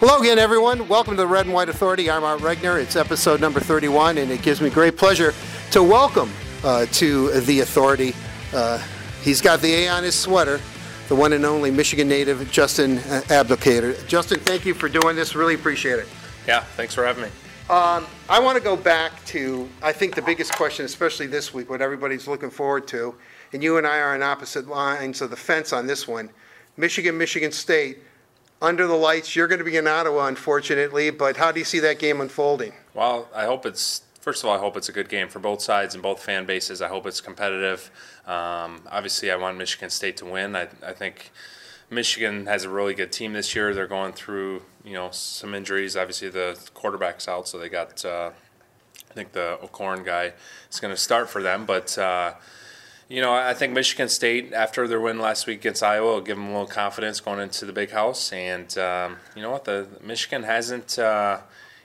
Hello again, everyone. Welcome to the Red and White Authority. I'm Art Regner. It's episode number 31, and it gives me great pleasure to welcome uh, to the Authority. Uh, he's got the A on his sweater, the one and only Michigan native, Justin uh, Abdelkader. Justin, thank you for doing this. Really appreciate it. Yeah, thanks for having me. Um, I want to go back to, I think, the biggest question, especially this week, what everybody's looking forward to, and you and I are on opposite lines of the fence on this one. Michigan, Michigan State, under the lights. You're going to be in Ottawa, unfortunately, but how do you see that game unfolding? Well, I hope it's first of all, I hope it's a good game for both sides and both fan bases. I hope it's competitive. Um, obviously, I want Michigan State to win. I, I, think Michigan has a really good team this year. They're going through you know some injuries. Obviously, the quarterback's out, so they got uh, I think the O'Korn guy is going to start for them, but. Uh, you know, I think Michigan State, after their win last week against Iowa, will give them a little confidence going into the big house. And um, you know what? The Michigan hasn't. Uh,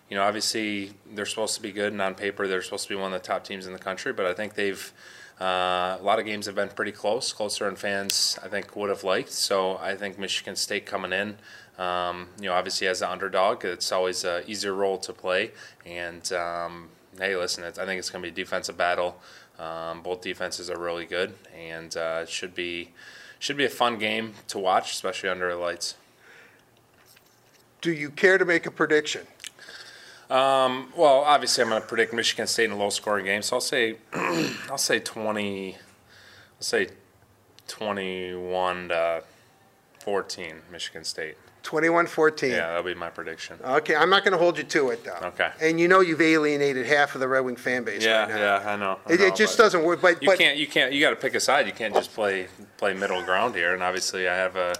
you know, obviously they're supposed to be good, and on paper they're supposed to be one of the top teams in the country. But I think they've uh, a lot of games have been pretty close, closer than fans I think would have liked. So I think Michigan State coming in, um, you know, obviously as an underdog, it's always an easier role to play. And um, hey, listen, I think it's going to be a defensive battle. Um, both defenses are really good, and uh, it should be should be a fun game to watch, especially under the lights. Do you care to make a prediction? Um, well, obviously, I'm going to predict Michigan State in a low-scoring game, so I'll say I'll say 20. I'll say 21 to 14, Michigan State. 21-14. Yeah, that'll be my prediction. Okay, I'm not going to hold you to it, though. Okay. And you know you've alienated half of the Red Wing fan base Yeah, right now. yeah, I know. I It, know, it just but doesn't work. But, You but can't. You can't. You got to pick a side. You can't just play play middle ground here. And obviously, I have a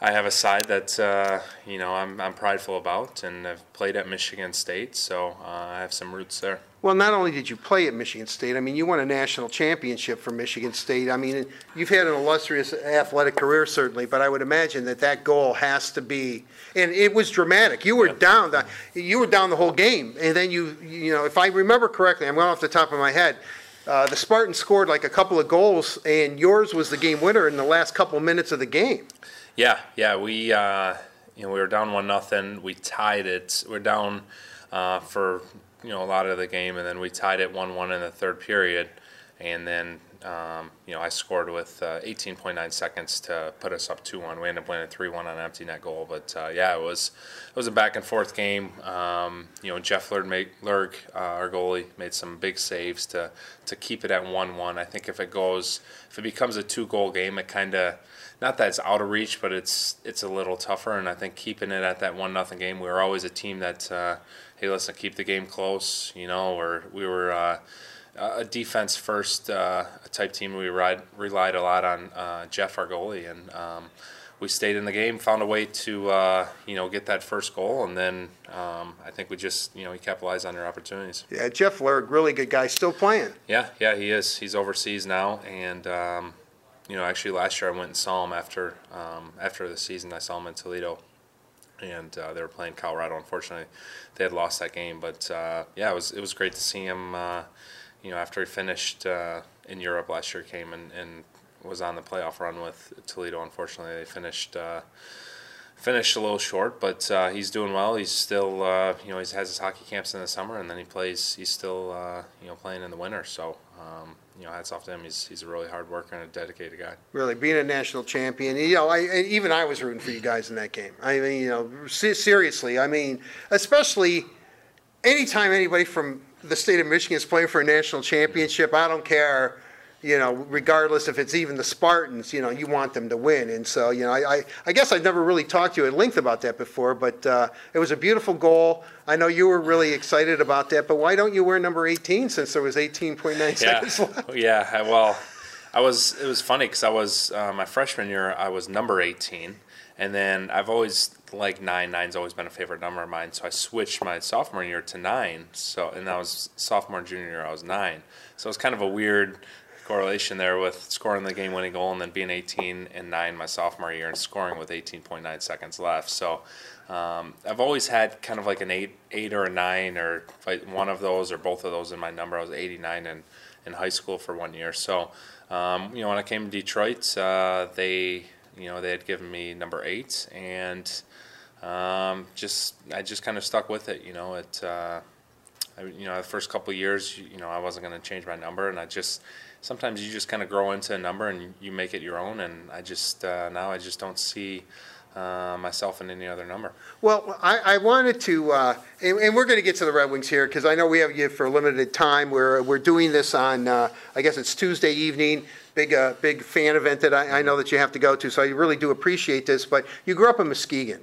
I have a side that uh, you know I'm I'm prideful about, and I've played at Michigan State, so uh, I have some roots there. Well, not only did you play at Michigan State, I mean, you won a national championship for Michigan State. I mean, you've had an illustrious athletic career, certainly, but I would imagine that that goal has to be, and it was dramatic. You were down, the, you were down the whole game, and then you, you know, if I remember correctly, I'm going off the top of my head. Uh, the Spartans scored like a couple of goals, and yours was the game winner in the last couple of minutes of the game. Yeah, yeah. We uh, you know we were down one nothing. We tied it. We're down uh, for you know a lot of the game, and then we tied it one one in the third period, and then. Um, you know, I scored with uh, 18.9 seconds to put us up 2-1. We ended up winning 3-1 on an empty net goal, but uh, yeah, it was it was a back and forth game. Um, you know, Jeff Lerg, made, Lerg uh, our goalie, made some big saves to to keep it at 1-1. I think if it goes, if it becomes a two-goal game, it kind of not that it's out of reach, but it's it's a little tougher. And I think keeping it at that one nothing game, we were always a team that uh, hey, listen, keep the game close, you know, or we were. Uh, a defense first uh, type team. We relied, relied a lot on uh, Jeff, our goalie, and um, we stayed in the game, found a way to uh, you know get that first goal, and then um, I think we just you know he capitalized on their opportunities. Yeah, Jeff Lerg, really good guy, still playing. Yeah, yeah, he is. He's overseas now, and um, you know actually last year I went and saw him after um, after the season. I saw him in Toledo. And uh, they were playing Colorado. Unfortunately, they had lost that game. But uh, yeah, it was it was great to see him uh, you know, after he finished uh, in Europe last year, came and, and was on the playoff run with Toledo. Unfortunately, they finished uh, finished a little short, but uh, he's doing well. He's still, you know, he has his hockey camps in the summer, and then he plays. He's still, you know, playing in the winter. So, um, you know, hats off to him. He's he's a really hard worker and a dedicated guy. Really, being a national champion, you know, I, even I was rooting for you guys in that game. I mean, you know, seriously, I mean, especially anytime anybody from the state of Michigan is playing for a national championship, I don't care, you know, regardless if it's even the Spartans, you know, you want them to win. And so, you know, I, I, I guess I've never really talked to you at length about that before, but uh, it was a beautiful goal. I know you were really excited about that, but why don't you wear number 18 since there was 18.9 seconds left? yeah. Well, I was. It was funny because I was uh, my freshman year. I was number eighteen, and then I've always liked nine. Nine's always been a favorite number of mine. So I switched my sophomore year to nine. So and that was sophomore junior year. I was nine. So it was kind of a weird correlation there with scoring the game-winning goal and then being 18 and nine my sophomore year and scoring with 18.9 seconds left. So um, I've always had kind of like an eight, eight or a nine, or like one of those or both of those in my number. I was 89 in in high school for one year. So um, you know when I came to Detroit, uh, they you know, they had given me number eight, and um, just I just kind of stuck with it. You know, it. Uh, you know, the first couple years, you know, I wasn't going to change my number, and I just sometimes you just kind of grow into a number and you make it your own. And I just uh, now I just don't see uh, myself in any other number. Well, I, I wanted to, uh, and, and we're going to get to the Red Wings here because I know we have you for a limited time. We're, we're doing this on, uh, I guess it's Tuesday evening. Big, uh, big fan event that I, I know that you have to go to, so I really do appreciate this. But you grew up in Muskegon.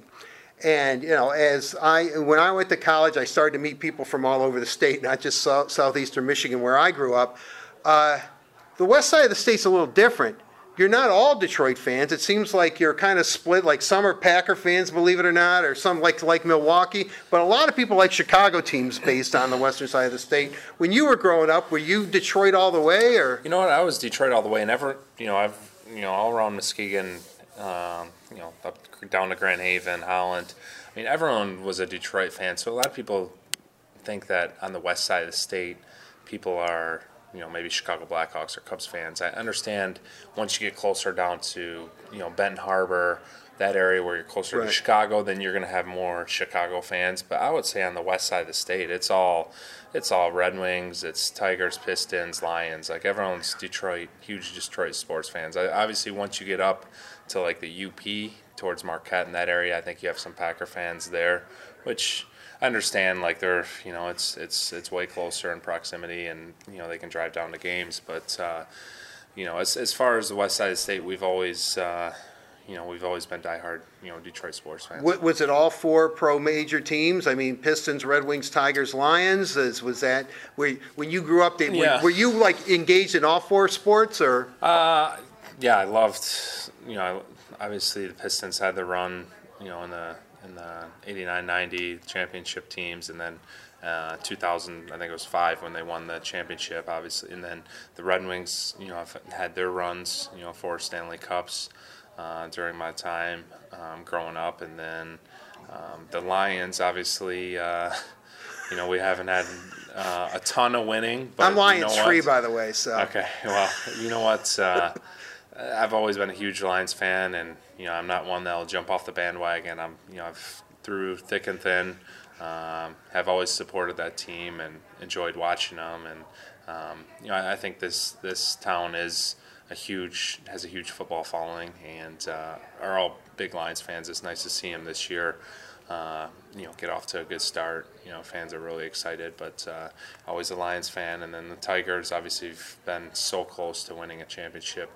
And, you know, as I, when I went to college, I started to meet people from all over the state, not just south, southeastern Michigan where I grew up. The west side of the state's a little different. You're not all Detroit fans. It seems like you're kind of split. Like some are Packer fans, believe it or not, or some like like Milwaukee. But a lot of people like Chicago teams based on the western side of the state. When you were growing up, were you Detroit all the way, or You know what? I was Detroit all the way. and ever you know, I've, you know, all around Muskegon, um, you know, up down to Grand Haven, Holland. I mean, everyone was a Detroit fan. So a lot of people think that on the west side of the state, people are, you know, maybe Chicago Blackhawks or Cubs fans. I understand once you get closer down to, you know, Benton Harbor, that area where you're closer Right. to Chicago, then you're going to have more Chicago fans. But I would say on the west side of the state, it's all, it's all Red Wings, it's Tigers, Pistons, Lions. Like everyone's Detroit, huge Detroit sports fans. I, obviously, once you get up to like the UP towards Marquette in that area, I think you have some Packer fans there, which I understand. Like they're, you know, it's it's it's way closer in proximity, and you know they can drive down to games. But uh, you know, as as far as the west side of the state, we've always. Uh, you know, we've always been diehard, you know, Detroit sports fans. was it all four pro major teams? I mean, Pistons, Red Wings, Tigers, Lions. Is, was that where when you grew up? They, were, Yeah. were you like engaged in all four sports, or Uh, yeah, I loved. You know, obviously the Pistons had the run. You know, in the in the 89-90 championship teams, and then uh, 2000, I think it was five when they won the championship. Obviously, and then the Red Wings. You know, have had their runs. You know, four Stanley Cups uh, during my time um, growing up, and then um, the Lions. Obviously, uh, you know, we haven't had uh, a ton of winning. But I'm you Lions know free, by the way. So Okay, well, you know what? I've always been a huge Lions fan, and you know I'm not one that'll jump off the bandwagon. I'm, you know, I've through thick and thin, um, have always supported that team and enjoyed watching them. And um, you know, I, I think this this town is a huge has a huge football following, and uh, are all big Lions fans. It's nice to see them this year. Uh, you know, get off to a good start. You know, fans are really excited, but uh, always a Lions fan. And then the Tigers, obviously, have been so close to winning a championship.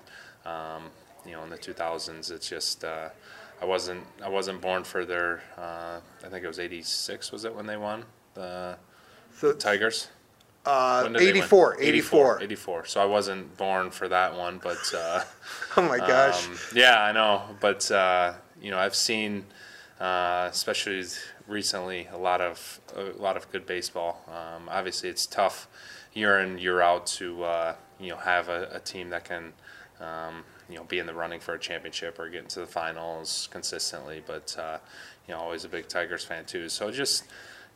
Um, you know, in the 2000s, it's just uh, I wasn't I wasn't born for their. Uh, I think it was '86. Was it when they won the So- Tigers? uh, When did they win? 84, 84. 84. So I wasn't born for that one, but. Uh, Oh my gosh. um, yeah, I know, but uh, you know, I've seen, uh, especially recently, a lot of a lot of good baseball. Um, obviously, it's tough year in year out to uh, you know have a, a team that can um, you know be in the running for a championship or get into the finals consistently. But uh, you know, always a big Tigers fan too. So just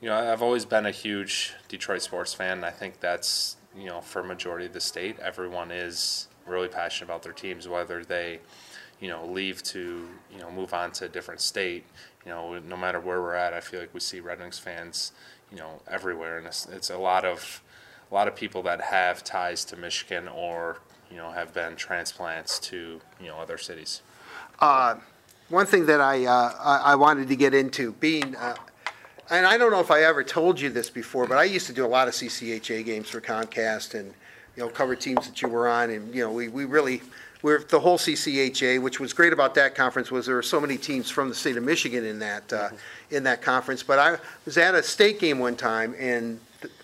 you know, I've always been a huge Detroit sports fan. And I think that's you know for majority of the state, everyone is really passionate about their teams, whether they you know leave to you know move on to a different state. You know, no matter where we're at, I feel like we see Red Wings fans you know everywhere, and it's, it's a lot of a lot of people that have ties to Michigan or you know have been transplants to you know other cities. One thing that I, uh, I I wanted to get into, being, uh, and I don't know if I ever told you this before, but I used to do a lot of CCHA games for Comcast and, you know, cover teams that you were on, and, you know, we, we really, we're, the whole CCHA, which was great about that conference was there were so many teams from the state of Michigan in that, uh, in that conference. But I was at a state game one time, and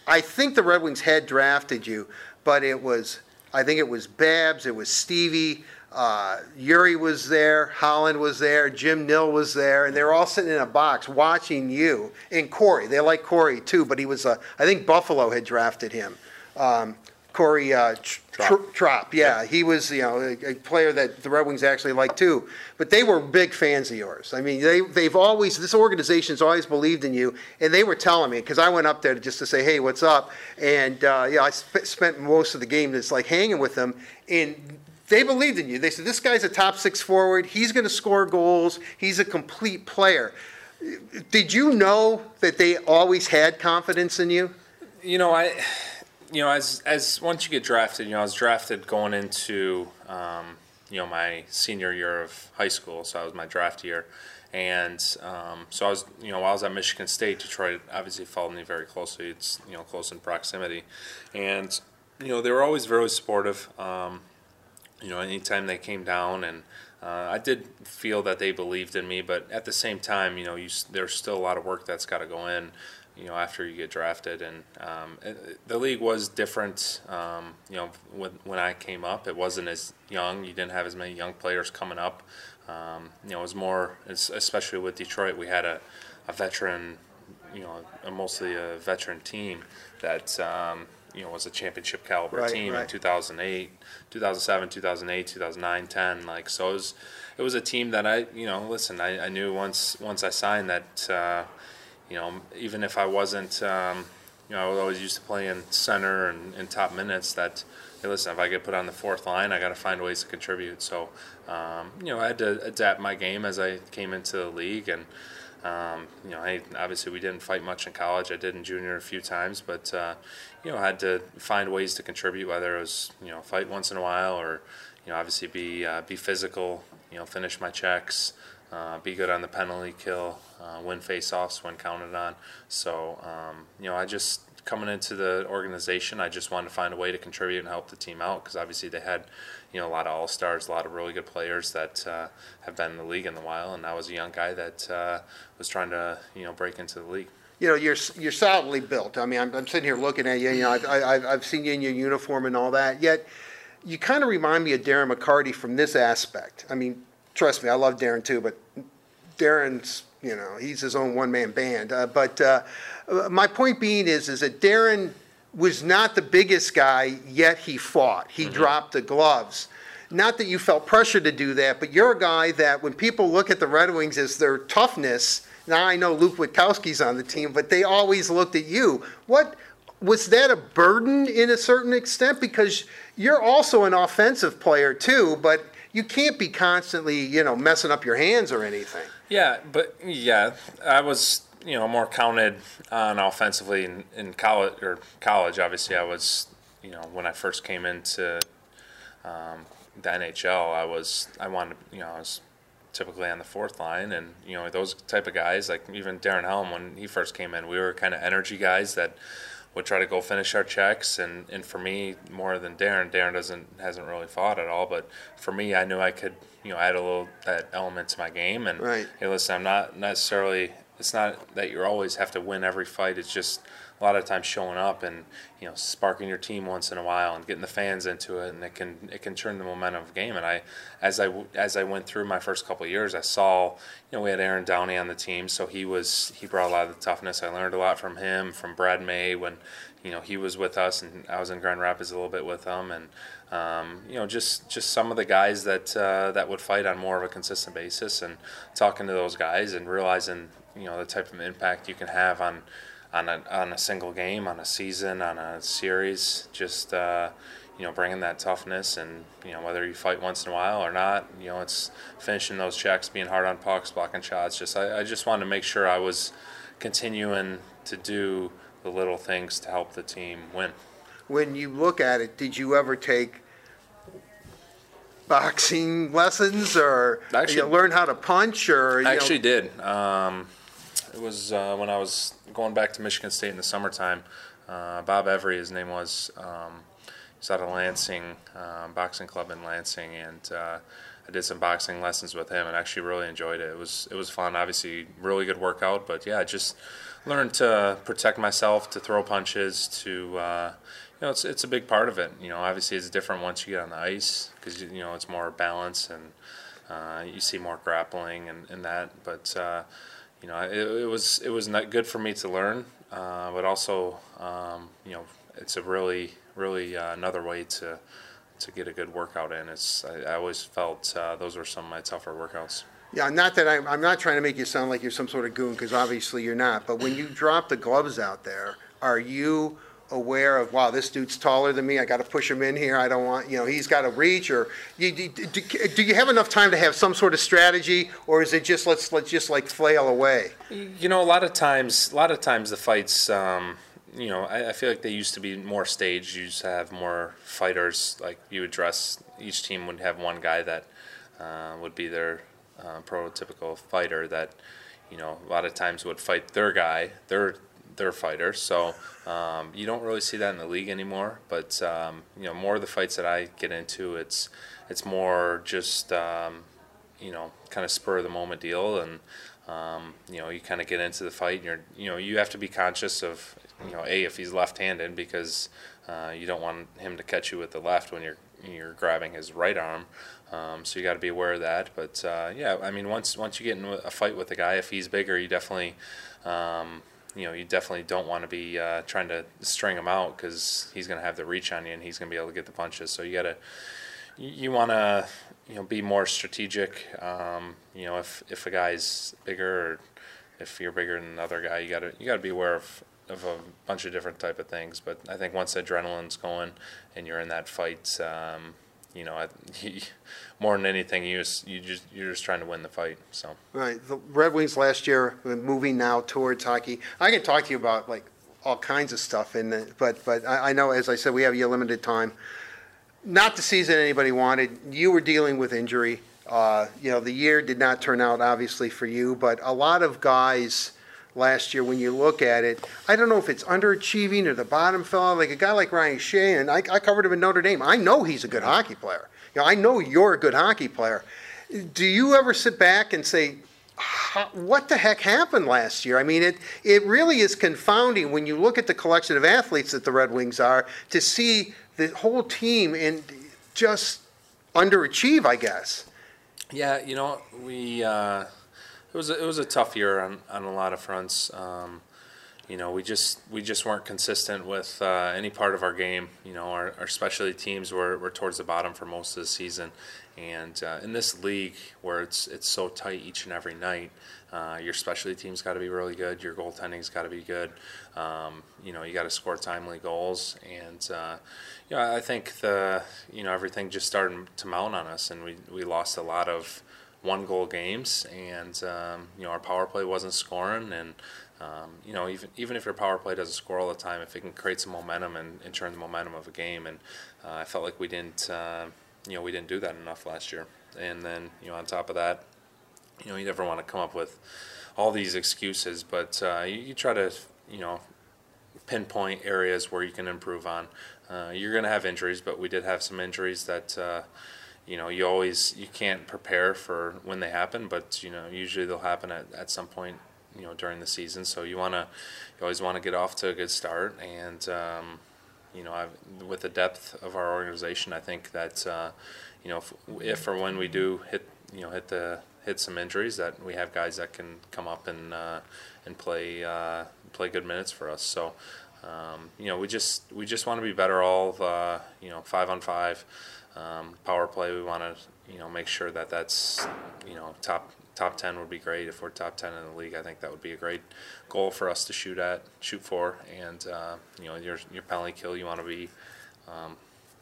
I think the Red Wings had drafted you, but it was, I think it was Babs, it was Stevie, uh, Yuri was there, Holland was there, Jim Nill was there, and they were all sitting in a box watching you. And Corey, they like Corey too, but he was, uh, I think Buffalo had drafted him. Um, Corey uh, Tropp. Tropp, yeah, he was, you know, a, a player that the Red Wings actually liked too. But they were big fans of yours. I mean, they they've always this organization's always believed in you, and they were telling me because I went up there just to say, hey, what's up? And uh, yeah, I sp- spent most of the game just like hanging with them, and They believed in you. They said, this guy's a top six forward. He's going to score goals. He's a complete player. Did you know that they always had confidence in you? You know, I, you know, as as once you get drafted, you know, I was drafted going into, um, you know, my senior year of high school, so that was my draft year, and um, so I was, you know, while I was at Michigan State, Detroit obviously followed me very closely. It's you know close in proximity, and you know they were always very supportive. Um, you know, anytime they came down and. Uh, I did feel that they believed in me, but at the same time, you know, you, there's still a lot of work that's got to go in you know, after you get drafted. And um, it, the league was different. Um, you know, when, when I came up, it wasn't as young. You didn't have as many young players coming up. Um, you know, it was more, especially with Detroit, we had a, a veteran, you know, a mostly a veteran team that, um, you know, was a championship caliber Right, team in 2008, 2007, 2008, 2009, 10. Like, so it was, it was a team that I, you know, listen, I, I knew once, once I signed that, uh, you know, even if I wasn't, um, you know, I was always used to playing center and, and top minutes. That, hey, listen, if I get put on the fourth line, I got to find ways to contribute. So, um, you know, I had to adapt my game as I came into the league, and um, you know, I obviously we didn't fight much in college. I did in junior a few times, but uh, you know, I had to find ways to contribute, whether it was you know fight once in a while or you know obviously be uh, be physical, you know, finish my checks uh, be good on the penalty kill, uh, win faceoffs when counted on. So, um, you know, I just coming into the organization, I just wanted to find a way to contribute and help the team out because obviously they had, you know, a lot of all stars, a lot of really good players that uh, have been in the league in a while, and I was a young guy that uh, was trying to, you know, break into the league. You know, you're you're solidly built. I mean, I'm, I'm sitting here looking at you. You know, I've, I've, I've seen you in your uniform and all that. Yet, you kind of remind me of Darren McCarty from this aspect. I mean, trust me, I love Darren too, but Darren's, you know, he's his own one-man band. Uh, but uh, my point being is, is that Darren was not the biggest guy, yet he fought. He dropped the gloves. Not that you felt pressure to do that, but you're a guy that when people look at the Red Wings as their toughness, now I know Luke Witkowski's on the team, but they always looked at you. What was that a burden in a certain extent? Because you're also an offensive player too, but you can't be constantly, you know, messing up your hands or anything. Yeah, but yeah, I was you know more counted on offensively in, in college or college. Obviously, I was you know when I first came into um, the NHL, I was I wanted you know I was typically on the fourth line, and you know those type of guys like even Darren Helm when he first came in, we were kind of energy guys that would try to go finish our checks and, and for me more than Darren Darren doesn't hasn't really fought at all but for me I knew I could you know add a little that element to my game and Right. hey listen I'm not necessarily it's not that you always have to win every fight it's just a lot of times showing up and you know sparking your team once in a while and getting the fans into it and it can it can turn the momentum of the game. And I as I as I went through my first couple years I saw you know we had Aaron Downey on the team so he was he brought a lot of the toughness. I learned a lot from him from Brad May when you know he was with us and I was in Grand Rapids a little bit with him. And um, you know just just some of the guys that uh, that would fight on more of a consistent basis and talking to those guys and realizing you know the type of impact you can have on on a, on a single game, on a season, on a series. Just uh, you know, bringing that toughness, and you know, whether you fight once in a while or not, you know, it's finishing those checks, being hard on pucks, blocking shots. Just I, I just wanted to make sure I was continuing to do the little things to help the team win. When you look at it, did you ever take boxing lessons or Actually- you learn how to punch or I know, actually did. Um, it was uh, when I was going back to Michigan State in the summertime. Uh, Bob Every, his name was. Um, he's out of Lansing um, Boxing Club in Lansing, and uh, I did some boxing lessons with him, and actually really enjoyed it. It was it was fun. Obviously, really good workout, but yeah, just learned to protect myself, to throw punches, to uh, you know, it's it's a big part of it. You know, obviously it's different once you get on the ice because you know it's more balance and uh, you see more grappling and, and that. But uh, you know, it, it was it was not good for me to learn, uh, but also um, you know, it's a really really uh, another way to to get a good workout in. It's I, I always felt uh, those were some of my tougher workouts. Yeah, not that I'm, I'm not trying to make you sound like you're some sort of goon, because obviously you're not, but when you drop the gloves out there, are you aware of, wow, this dude's taller than me, I gotta push him in here, I don't want, you know, he's gotta reach, or you, you- do do you have enough time to have some sort of strategy, or is it just, let's, let's just like flail away? You know, a lot of times, a lot of times the fights, um, you know, I, I feel like they used to be more staged. You used to have more fighters. Like you would dress, each team would have one guy that uh, would be their uh, prototypical fighter that, you know, a lot of times would fight their guy, their their fighters. So um, you don't really see that in the league anymore. But um, you know, more of the fights that I get into, it's it's more just um, you know, kind of spur of the moment deal, and um, you know, you kind of get into the fight, and you're, you know, you have to be conscious of, you know, a if he's left-handed because uh, you don't want him to catch you with the left when you're you're grabbing his right arm. Um, so you got to be aware of that. But uh, yeah, I mean, once once you get in a fight with a guy, if he's bigger, you definitely. Um, you know, you definitely don't want to be uh, trying to string him out because he's going to have the reach on you and he's going to be able to get the punches. So you got to, you, want to, you know, be more strategic. Um, you know, if if a guy's bigger or if you're bigger than another guy, you got to you got to be aware of of a bunch of different type of things. But I think once adrenaline's going and you're in that fight, um, you know, I, you, more than anything, you just you just you're just trying to win the fight. So. Right, the Red Wings last year, moving now towards hockey. I can talk to you about like all kinds of stuff, and uh, but but I, I know, as I said, we have a limited time. Not the season anybody wanted. You were dealing with injury. Uh, you know, the year did not turn out obviously for you, but a lot of guys last year, when you look at it, I don't know if it's underachieving or the bottom fell. out. Like a guy like Ryan and I, I covered him in Notre Dame. I know he's a good hockey player. You know, I know you're a good hockey player. Do you ever sit back and say, what the heck happened last year? I mean, it, it really is confounding when you look at the collection of athletes that the Red Wings are to see the whole team and just underachieve, I guess. Yeah, you know, we uh, it was a, it was a tough year on, on a lot of fronts. Um, you know, we just we just weren't consistent with uh, any part of our game. You know, our, our specialty teams were, were towards the bottom for most of the season, and uh, in this league where it's it's so tight each and every night, uh, your specialty team's got to be really good. Your goaltending's got to be good. Um, you know, you got to score timely goals, and uh, you I think the you know everything just started to mount on us, and we we lost a lot of one goal games, and um, you know our power play wasn't scoring, and um, you know even even if your power play doesn't score all the time, if it can create some momentum and, and turn the momentum of a game, and uh, I felt like we didn't uh, you know we didn't do that enough last year, and then you know on top of that, you know you never want to come up with all these excuses, but uh, you, you try to you know pinpoint areas where you can improve on. Uh, you're going to have injuries, but we did have some injuries that uh, you know you always you can't prepare for when they happen, but you know usually they'll happen at, at some point you know during the season. So you want to you always want to get off to a good start, and um, you know I've, with the depth of our organization, I think that uh, you know if, if or when we do hit you know hit the hit some injuries, that we have guys that can come up and uh, and play uh, play good minutes for us. So. Um, you know, we just we just want to be better all uh, you know five on five um, power play. We want to you know make sure that that's you know top top ten would be great if we're top ten in the league. I think that would be a great goal for us to shoot at, shoot for, and uh, you know your your penalty kill. You want to be um,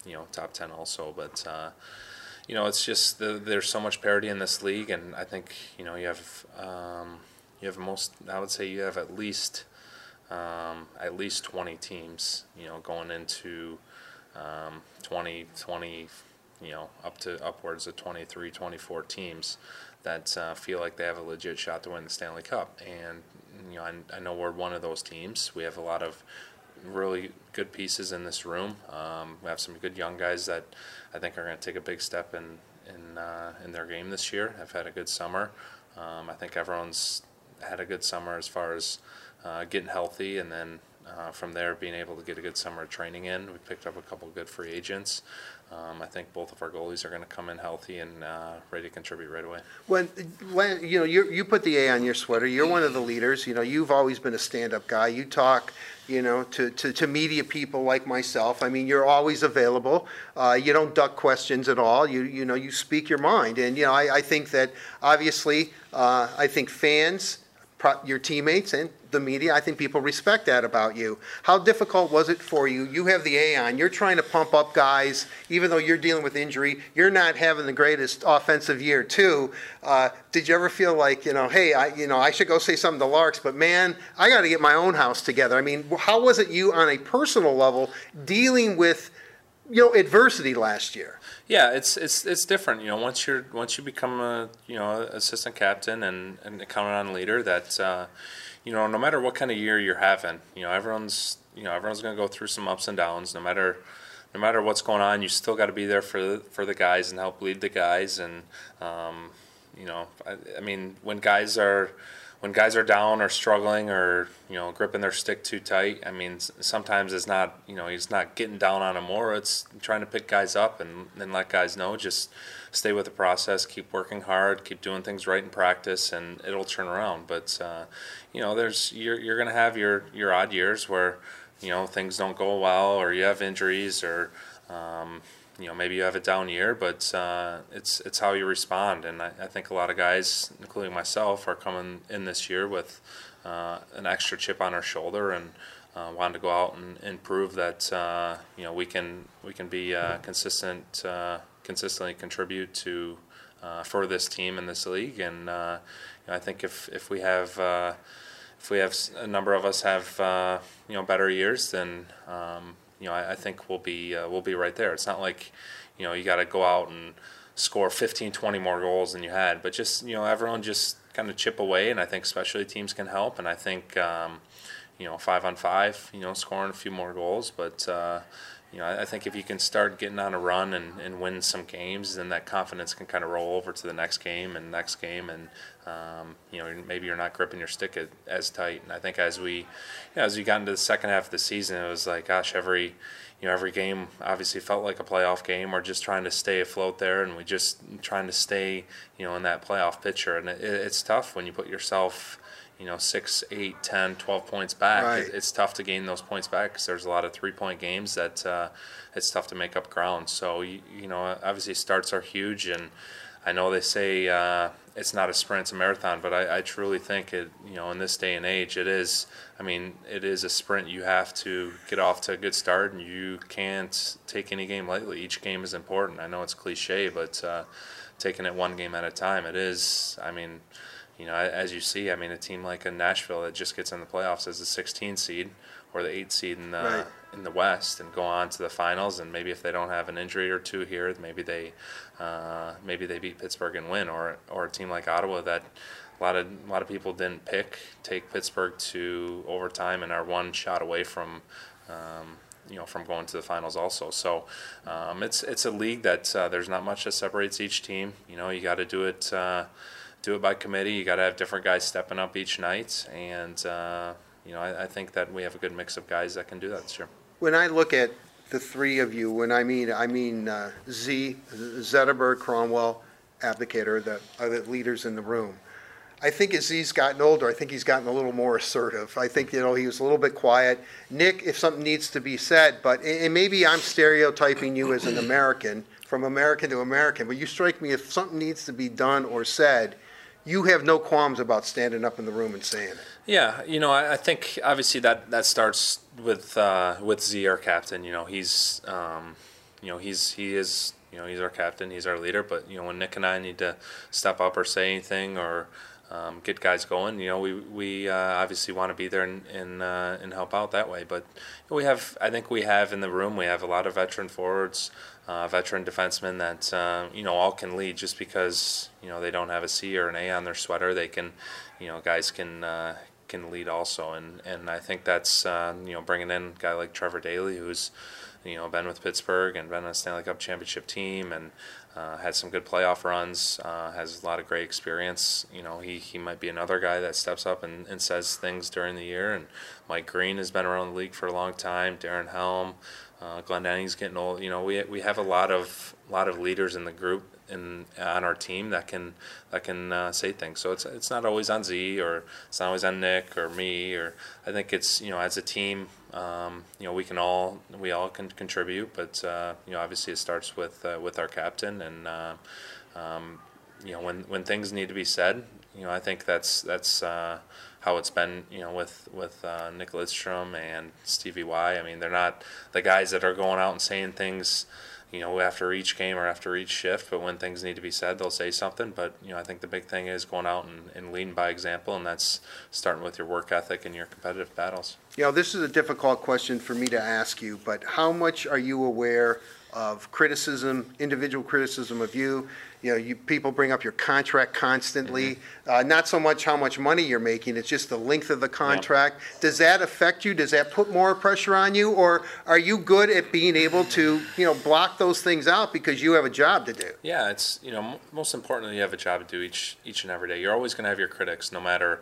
you know top ten also, but. Uh, you know, it's just the, there's so much parity in this league, and I think you know you have um, you have most. I would say you have at least um, at least 20 teams, you know, going into um, 20, 20, you know, up to upwards of 23, 24 teams that uh, feel like they have a legit shot to win the Stanley Cup. And, you know, I, I know we're one of those teams. We have a lot of really good pieces in this room. Um, we have some good young guys that I think are going to take a big step in in uh, in their game this year. I've had a good summer. Um, I think everyone's had a good summer as far as uh, getting healthy, and then uh, from there being able to get a good summer training in. We picked up a couple good free agents. Um, I think both of our goalies are going to come in healthy and uh, ready to contribute right away. When, when you know, you you put the A on your sweater. You're one of the leaders. You know, you've always been a stand-up guy. You talk, you know, to, to, to media people like myself. I mean, you're always available. Uh, you don't duck questions at all. You you know, you speak your mind. And you know, I, I think that obviously, uh, I think fans your teammates and the media. I think people respect that about you. How difficult was it for you? You have the A on. You're trying to pump up guys, even though you're dealing with injury. You're not having the greatest offensive year too. Uh, did you ever feel like you know, hey, I you know, I should go say something to Larks, but man, I got to get my own house together. I mean, how was it you on a personal level dealing with you know adversity last year? Yeah, it's it's it's different. You know, once you're once you become a you know assistant captain and and counted on leader, that uh, you know no matter what kind of year you're having, you know everyone's you know everyone's going to go through some ups and downs. No matter no matter what's going on, you still got to be there for the, for the guys and help lead the guys. And um, you know, I, I mean, when guys are when guys are down or struggling or you know gripping their stick too tight, I mean sometimes it's not you know he's not getting down on them more. It's trying to pick guys up and then let guys know just stay with the process, keep working hard, keep doing things right in practice, and it'll turn around. But uh, you know there's you're you're gonna have your your odd years where you know things don't go well or you have injuries or um, you know maybe you have a down year, but uh, it's it's how you respond. And I, I, think a lot of guys, including myself, are coming in this year with uh, an extra chip on our shoulder and uh, wanting to go out and, and prove that uh, you know we can we can be uh, consistent, uh, consistently contribute to for this team in this league. And you know, I think if if we have if we have a number of us have you know better years, then um, you know, I, I think we'll be uh, we'll be right there. It's not like, you know, you got to go out and score 15, 20 more goals than you had, but just you know, everyone just kind of chip away, and I think specialty teams can help, and I think, um, you know, five on five, you know, scoring a few more goals, but. You know, I, think if you can start getting on a run and, and win some games, then that confidence can kind of roll over to the next game and next game, and um, you know, maybe you're not gripping your stick as tight. And I think as we, you know, as we got into the second half of the season, it was like, gosh, every, you know, every game obviously felt like a playoff game. We're just trying to stay afloat there, and we just trying to stay, you know, in that playoff picture. And it, it's tough when you put yourself you know, six, eight, 10, 12 points back, right. it's tough to gain those points back because there's a lot of three point games that uh, it's tough to make up ground. So, you, you, know, obviously starts are huge. And I know they say uh, it's not a sprint, it's a marathon, but I, I, truly think it, you know, in this day and age, it is, I mean, it is a sprint. You have to get off to a good start and you can't take any game lightly. Each game is important. I know it's cliche, but uh, taking it one game at a time, it is, I mean, you know, as you see, I mean, a team like a Nashville that just gets in the playoffs as the 16 seed or the 8 seed in the right. in the West and go on to the finals, and maybe if they don't have an injury or two here, maybe they uh, maybe they beat Pittsburgh and win, or or a team like Ottawa that a lot of a lot of people didn't pick take Pittsburgh to overtime and are one shot away from. Um, you know, from going to the finals also. So um, it's it's a league that uh, there's not much that separates each team. You know, you got to do it. Uh, do it by committee. You got to have different guys stepping up each night, and uh, you know I, I, think that we have a good mix of guys that can do that Sure. When I look at the three of you, when I mean I mean uh, Z, Zetterberg, Kronwall, Abdelkader, the other leaders in the room. I think as he's gotten older, I think he's gotten a little more assertive. I think you know he was a little bit quiet. Nick, if something needs to be said, but and maybe I'm stereotyping you as an American, from American to American, but you strike me if something needs to be done or said, you have no qualms about standing up in the room and saying it. Yeah, you know, I, I think obviously that that starts with uh, with Z, our captain. You know, he's um, you know he's he is you know he's our captain, he's our leader. But you know, when Nick and I need to step up or say anything or um, get guys going, you know, we we uh, obviously want to be there and and, uh, and help out that way. But we have, I think we have in the room, we have a lot of veteran forwards uh, veteran defensemen that uh, you know all can lead just because you know they don't have a C or an A on their sweater. They can, you know, guys can uh, can lead also, and and I think that's uh, you know bringing in a guy like Trevor Daley who's you know been with Pittsburgh and been on a Stanley Cup championship team and uh, had some good playoff runs, uh, has a lot of great experience. You know, he, he might be another guy that steps up and, and says things during the year. And Mike Green has been around the league for a long time. Darren Helm, uh, Denning's getting old. You know, we we have a lot of lot of leaders in the group and on our team that can that can uh, say things. So it's it's not always on Z or it's not always on Nick or me or I think it's you know as a team, um, you know we can all we all can contribute, but uh, you know obviously it starts with uh, with our captain and uh, um, you know, when when things need to be said, you know, I think that's that's uh, how it's been, you know, with with uh, Nick Lidstrom and Stevie Y. I mean, they're not the guys that are going out and saying things, you know, after each game or after each shift. But when things need to be said, they'll say something. But you know, I think the big thing is going out and, and leading by example, and that's starting with your work ethic and your competitive battles. You know, this is a difficult question for me to ask you, but how much are you aware of criticism, individual criticism of you? You know, you, people bring up your contract constantly, uh, not so much how much money you're making, it's just the length of the contract. Does that affect you? Does that put more pressure on you? Or are you good at being able to, you know, block those things out because you have a job to do? Yeah, it's you know m- most importantly you have a job to do each each and every day. You're always going to have your critics, no matter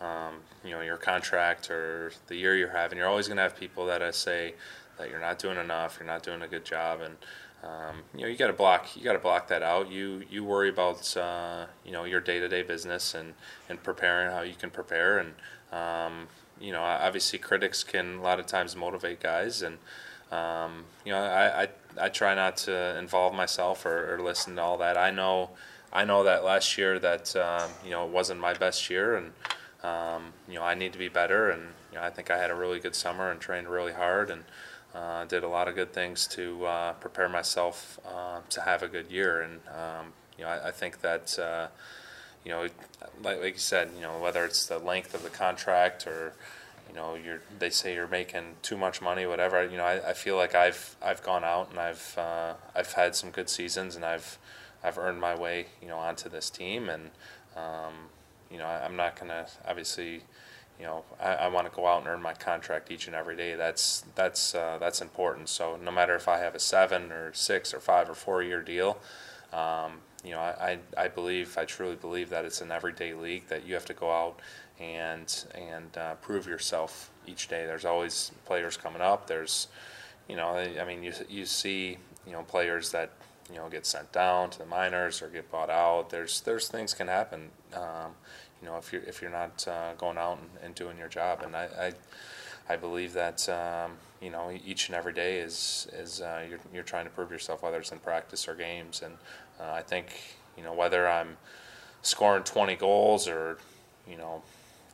um, you know your contract or the year you're having. You're always going to have people that uh, say that you're not doing enough, you're not doing a good job, and um, you know you got to block you got to block that out. You you worry about uh, you know your day to day business and and preparing how you can prepare and um, you know obviously critics can a lot of times motivate guys and um, you know I, I I try not to involve myself or, or listen to all that. I know I know that last year that um, you know it wasn't my best year and um, you know I need to be better and you know I think I had a really good summer and trained really hard and uh, did a lot of good things to uh, prepare myself uh, to have a good year. And um, you know, I, I think that uh, you know, like, like you said, you know, whether it's the length of the contract or you know, you're they say you're making too much money, whatever. You know, I, I feel like I've I've gone out and I've uh, I've had some good seasons and I've I've earned my way, you know, onto this team and um, you know, I, I'm not gonna obviously you know, I, I want to go out and earn my contract each and every day. That's that's uh, that's important. So no matter if I have a seven or six or five or four year deal, um, you know, I, I, I believe I truly believe that it's an everyday league that you have to go out and and uh, prove yourself each day. There's always players coming up. There's, you know, I, I mean, you you see you know players that you know get sent down to the minors or get bought out. There's there's things can happen. Um, you know, if you're if you're not uh, going out and, and doing your job. And I, I, I believe that um, you know each and every day is is uh, you're you're trying to prove yourself, whether it's in practice or games. And uh, I think you know whether I'm scoring 20 goals or you know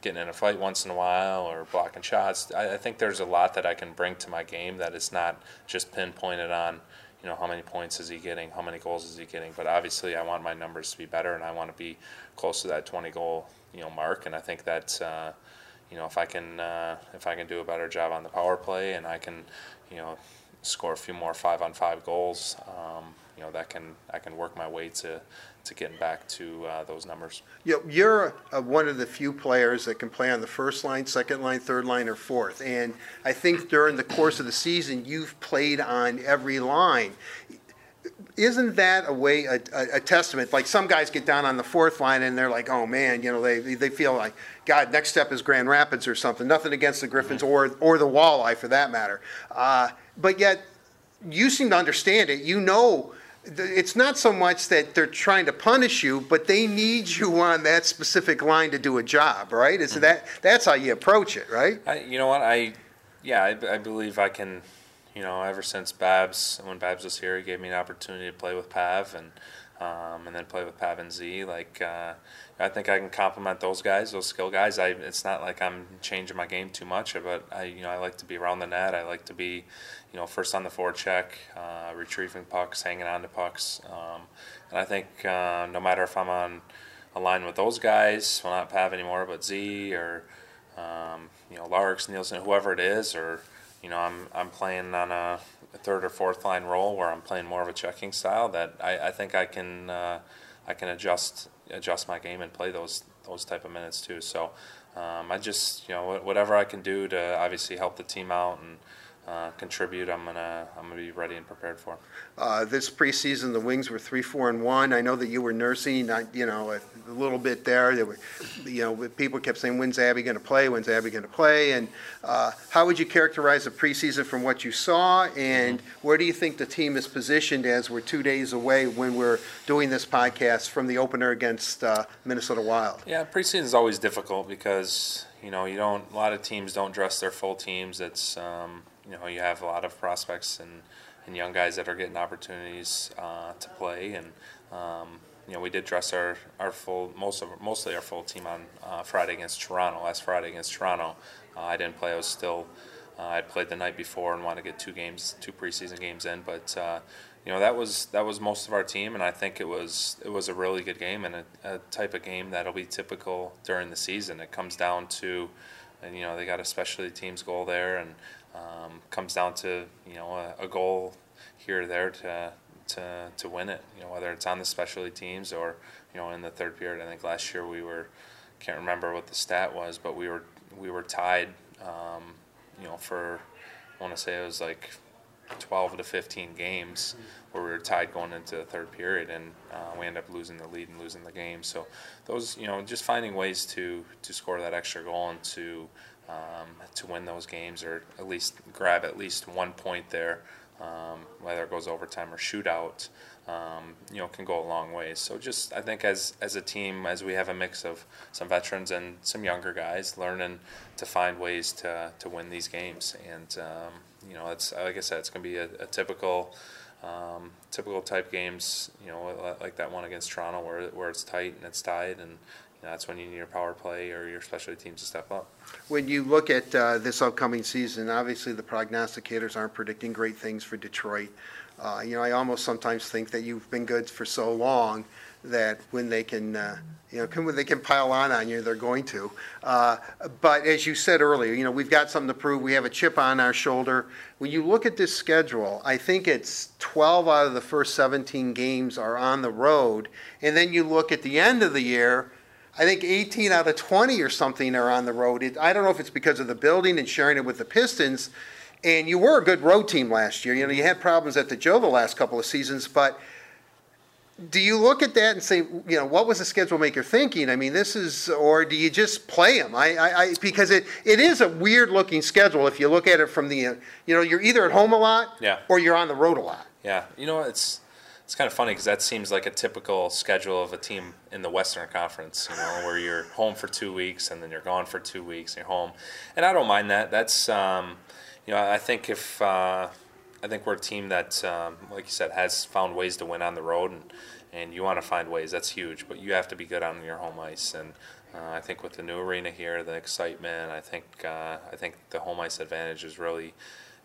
getting in a fight once in a while or blocking shots. I, I think there's a lot that I can bring to my game that is not just pinpointed on you know, how many points is he getting? How many goals is he getting? But obviously, I want my numbers to be better, and I want to be close to that 20 goal, you know, mark. And I think that, uh, you know, if I can, uh, if I can do a better job on the power play, and I can, you know, score a few more five-on-five goals, um, you know, that can I can work my way to to getting back to uh, those numbers. You know, you're uh, one of the few players that can play on the first line, second line, third line, or fourth. And I think during the course of the season, you've played on every line. Isn't that a way, a, a, a testament? Like some guys get down on the fourth line and they're like, oh man, you know, they, they feel like, God, next step is Grand Rapids or something. Nothing against the Griffins or, or the Walleye for that matter. Uh, but yet, you seem to understand it. You know it's not so much that they're trying to punish you, but they need you on that specific line to do a job, right? Is that that's how you approach it, right? I, you know what I, yeah, I, I believe I can, you know, ever since Babs when Babs was here, he gave me an opportunity to play with Pav and um, and then play with Pav and Z. Like uh, I think I can complement those guys, those skill guys. I it's not like I'm changing my game too much, but I you know I like to be around the net. I like to be, you know, first on the forecheck, uh, retrieving pucks, hanging on to pucks, um, and I think uh, no matter if I'm on a line with those guys, well not Pav anymore, but Z or um, you know Larks, Nielsen, whoever it is, or you know I'm I'm playing on a a third or fourth line role where I'm playing more of a checking style, that I, I think I can uh, I can adjust adjust my game and play those those type of minutes too. So um, I just you know whatever I can do to obviously help the team out and uh, contribute, I'm gonna I'm gonna be ready and prepared for. Uh, this preseason, the Wings were three, four, and one. I know that you were nursing, you know, a, a little bit there. There were, you know, people kept saying, "When's Abby going to play? When's Abby going to play?" And uh, how would you characterize the preseason from what you saw? And where do you think the team is positioned as we're two days away when we're doing this podcast from the opener against uh, Minnesota Wild? Yeah, preseason is always difficult because you know you don't. A lot of teams don't dress their full teams. It's um, you know you have a lot of prospects and, and young guys that are getting opportunities uh, to play and um, you know, we did dress our, our full, most of, mostly our full team on uh, Friday against Toronto, last Friday against Toronto. Uh, I didn't play, I was still, uh, I played the night before and wanted to get two games, two preseason games in, but, uh, you know, that was, that was most of our team, and I think it was, it was a really good game and a, a type of game that'll be typical during the season. It comes down to, and, you know, they got a specialty teams goal there, and um, comes down to, you know, a, a goal here or there to, to, to win it. You know, whether it's on the specialty teams or you know in the third period. I think last year we were can't remember what the stat was, but we were we were tied. Um, you know, for I want to say it was like 12 to 15 games where we were tied going into the third period, and uh, we ended up losing the lead and losing the game. So those, you know, just finding ways to to score that extra goal and to um, to win those games, or at least grab at least one point there um, whether it goes overtime or shootout, um, you know, can go a long way. So just I think as as a team, as we have a mix of some veterans and some younger guys, learning to find ways to to win these games, and um, you know, it's like I said, it's going to be a, a typical. Um, typical type games, you know, like that one against Toronto, where where it's tight and it's tied, and that's when you need your power play or your specialty teams to step up. When you look at uh, this upcoming season, obviously the prognosticators aren't predicting great things for Detroit. Uh, You know, I almost sometimes think that you've been good for so long that when they can, uh, you know, when they can pile on on you, they're going to. Uh, But as you said earlier, you know, we've got something to prove. We have a chip on our shoulder. When you look at this schedule, I think it's 12 out of the first 17 games are on the road. And then you look at the end of the year, I think 18 out of 20 or something are on the road. It, I don't know if it's because of the building and sharing it with the Pistons. And you were a good road team last year. You know, you had problems at the Joe the last couple of seasons, but do you look at that and say, you know, what was the schedule maker thinking? I mean, this is, or do you just play them? I, I, I because it, it is a weird looking schedule if you look at it from the, you know, you're either at home a lot, Yeah. or you're on the road a lot. Yeah, you know it's it's kind of funny because that seems like a typical schedule of a team in the Western Conference. You know, where you're home for two weeks and then you're gone for two weeks and you're home, and I don't mind that. That's um, you know I think if uh, I think we're a team that, um, like you said, has found ways to win on the road and. And you want to find ways. That's huge, but you have to be good on your home ice. And uh, I think with the new arena here, the excitement, I think uh, I think the home ice advantage is really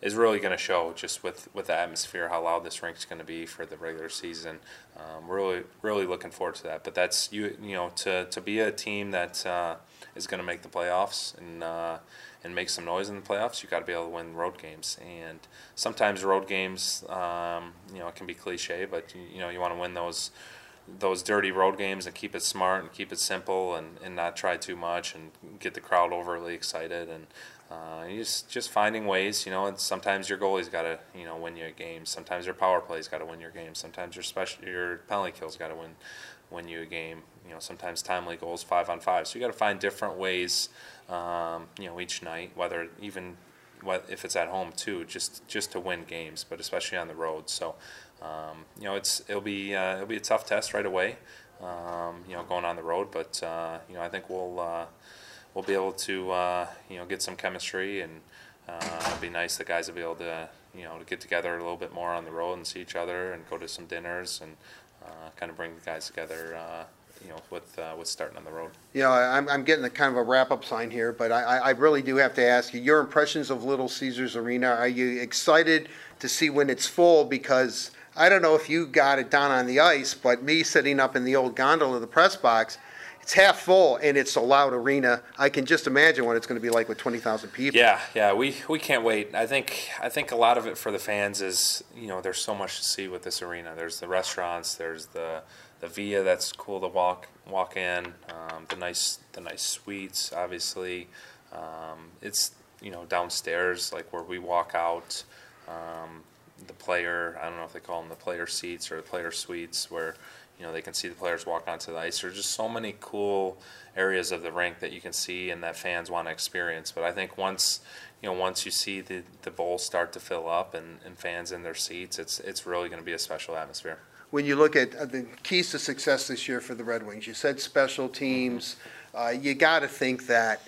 is really going to show just with, with the atmosphere, how loud this rink's going to be for the regular season. Um, really, really looking forward to that. But that's you, you know, to, to be a team that uh, is going to make the playoffs and uh, and make some noise in the playoffs, you got to be able to win road games. And sometimes road games, um, you know, it can be cliche, but you, you know, you want to win those those dirty road games and keep it smart and keep it simple and, and not try too much and get the crowd overly excited and uh, just just finding ways, you know. And sometimes your goalie's got to, you know, win your game. Sometimes your power play's got to win your game. Sometimes your special your penalty kills got to win win you a game. You know, sometimes timely goals five on five. So you got to find different ways, um, you know, each night. Whether even if it's at home too, just just to win games, but especially on the road. So, um, you know, it's it'll be uh, it'll be a tough test right away. Um, you know, going on the road, but uh, you know, I think we'll uh, we'll be able to uh, you know get some chemistry and uh, it'll be nice the guys will be able to you know to get together a little bit more on the road and see each other and go to some dinners and uh, kind of bring the guys together uh, you know with uh, with starting on the road. Know, I'm, I'm getting a kind of a wrap-up sign here, but I, I really do have to ask you, your impressions of Little Caesars Arena, are you excited to see when it's full? Because I don't know if you got it down on the ice, but me sitting up in the old gondola the press box, it's half full and it's a loud arena. I can just imagine what it's gonna be like with twenty thousand people. Yeah, yeah, we, we can't wait. I think I think a lot of it for the fans is you know there's so much to see with this arena. There's the restaurants, there's the the via that's cool to walk walk in, um, the nice the nice suites, obviously. Um, it's you know downstairs like where we walk out. Um, the player, I don't know if they call them the player seats or the player suites, where you know they can see the players walk onto the ice. There's just so many cool areas of the rink that you can see and that fans want to experience. But I think once you know once you see the the bowl start to fill up and, and fans in their seats, it's it's really going to be a special atmosphere. When you look at uh, the keys to success this year for the Red Wings, you said special teams. Uh, you gotta think that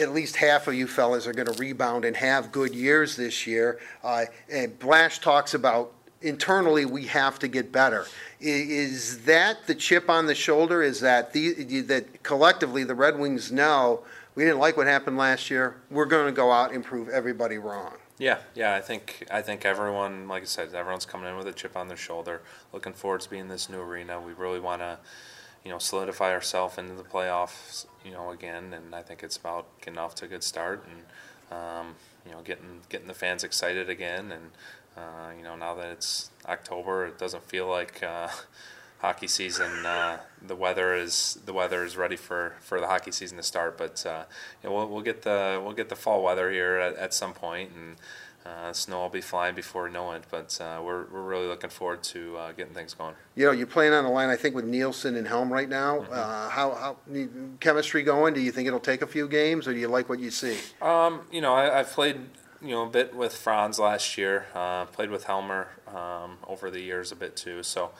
at least half of you fellas are gonna rebound and have good years this year. Uh, and Blash talks about internally, we have to get better. Is that the chip on the shoulder? Is that the, that collectively, the Red Wings know, we didn't like what happened last year, we're gonna go out and prove everybody wrong? Yeah, yeah. I think I think everyone, like I said, everyone's coming in with a chip on their shoulder, looking forward to being in this new arena. We really want to, you know, solidify ourselves into the playoffs, you know, again. And I think it's about getting off to a good start and, um, you know, getting getting the fans excited again. And uh, you know, now that it's October, it doesn't feel like. Uh, hockey season. Uh, the weather is the weather is ready for, for the hockey season to start, but uh, you know, we'll, we'll get the we'll get the fall weather here at, at some point, and uh, snow will be flying before we know it. But uh, we're we're really looking forward to uh, getting things going. You know, you're playing on the line, I think, with Nielsen and Helm right now. Uh, how, how, chemistry going? Do you think it'll take a few games, or do you like what you see? Um, you know, I, I've played you know a bit with Frans last year. Uh, played with Helmer um, over the years a bit too. So,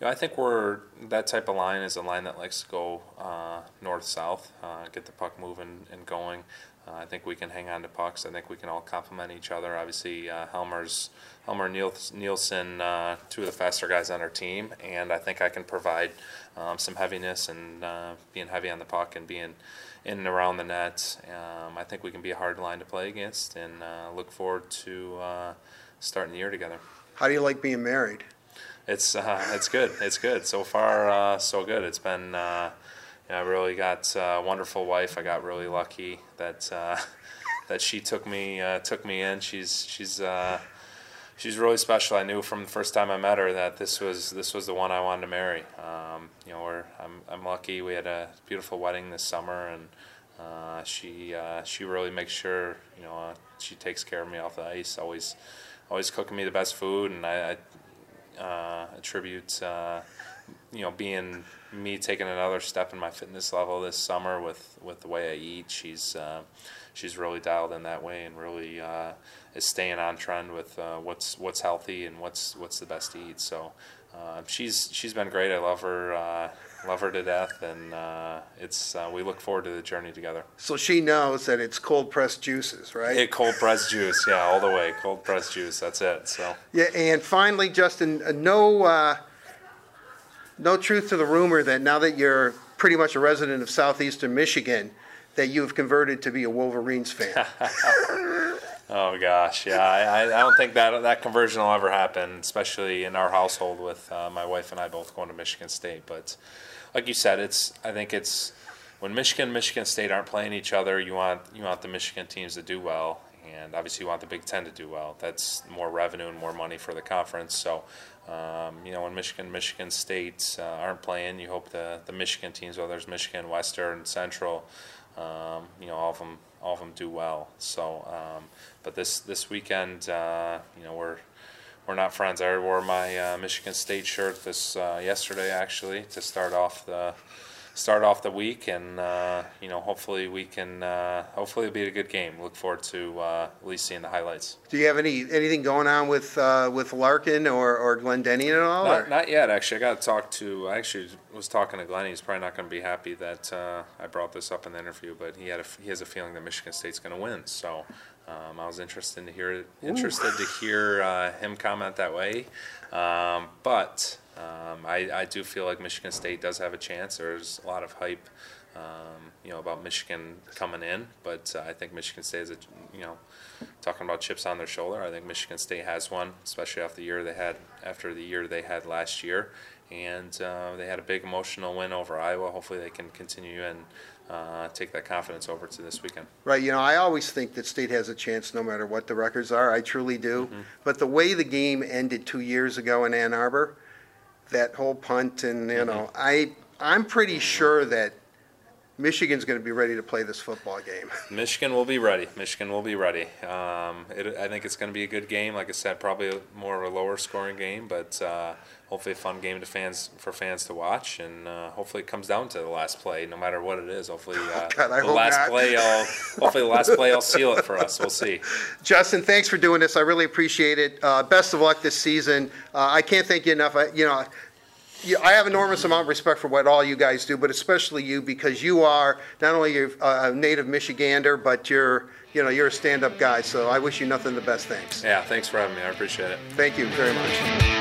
you know, I think we're that type of line is a line that likes to go uh, north south, uh, get the puck moving and going. Uh, I think we can hang on to pucks. I think we can all complement each other. Obviously, uh, Helmer's Helmer Nielsen, uh, two of the faster guys on our team, and I think I can provide um, some heaviness and being heavy on the puck and being in and around the net. Um, I think we can be a hard line to play against, and uh, look forward to uh, starting the year together. How do you like being married? It's uh, it's good. It's good so far. Uh, so good. It's been. Uh, you know, I really got a wonderful wife. I got really lucky that uh, that she took me uh, took me in. She's she's uh, she's really special. I knew from the first time I met her that this was this was the one I wanted to marry. Um, you know, we're, I'm I'm lucky. We had a beautiful wedding this summer, and uh, she uh, she really makes sure you know uh, she takes care of me off the ice. Always always cooking me the best food, and I, I uh, attribute uh, you know being me taking another step in my fitness level this summer with with the way I eat. She's uh, she's really dialed in that way and really uh, is staying on trend with uh, what's what's healthy and what's what's the best to eat. So uh, she's she's been great. I love her. Uh, Love her to death, and uh, it's uh, we look forward to the journey together. So she knows that it's cold pressed juices, right? Hey, cold pressed juice, yeah, all the way. Cold pressed juice, that's it. So Yeah, and finally, Justin, uh, no, uh, no truth to the rumor that now that you're pretty much a resident of southeastern Michigan, that you have converted to be a Wolverines fan. Oh gosh, yeah. I, I don't think that that conversion will ever happen, especially in our household with uh, my wife and I both going to Michigan State. But like you said, it's I think it's when Michigan and Michigan State aren't playing each other, you want you want the Michigan teams to do well, and obviously you want the Big Ten to do well. That's more revenue and more money for the conference. So. Um, you know, when Michigan, Michigan State uh, aren't playing, you hope the, the Michigan teams, whether it's Michigan, Western, Central, um, you know, all of them, all of them do well. So, um, but this this weekend, uh, you know, we're we're not friends. I wore my uh, Michigan State shirt this uh, yesterday actually to start off the start off the week, and uh, you know, hopefully we can. Uh, hopefully it'll be a good game. Look forward to uh, at least seeing the highlights. Do you have any, anything going on with, uh, with Larkin or, or Glendening at all? Not, not yet, actually. I got to talk to. I actually was talking to Glenn. He's probably not going to be happy that uh, I brought this up in the interview, but he had a, he has a feeling that Michigan State's going to win. So um, I was interested to hear interested to hear uh, him comment that way. Um, but um, I, I do feel like Michigan State does have a chance. There's a lot of hype. Um, you know about Michigan coming in, but uh, I think Michigan State is a you know talking about chips on their shoulder. I think Michigan State has one, especially after the year they had after the year they had last year, and uh, they had a big emotional win over Iowa. Hopefully, they can continue and uh, take that confidence over to this weekend. Right, you know, I always think that state has a chance no matter what the records are. I truly do. But the way the game ended two years ago in Ann Arbor, that whole punt and, you mm-hmm. know, I, I'm pretty sure that Michigan's going to be ready to play this football game. Michigan will be ready. Michigan will be ready. Um, it, I think it's going to be a good game. Like I said, probably a, more of a lower scoring game, but uh, hopefully a fun game to fans for fans to watch. And uh, hopefully it comes down to the last play, no matter what it is. Hopefully uh, God, the last not. play. I'll, hopefully the last play. I'll seal it for us. We'll see. Justin, thanks for doing this. I really appreciate it. Uh, best of luck this season. Uh, I can't thank you enough. I, you know, you, I have enormous amount of respect for what all you guys do, but especially you because you are not only a, uh, a native Michigander, but you're, you know, you're a stand-up guy. So I wish you nothing the best. Thanks. Yeah, thanks for having me. I appreciate it. Thank you very much.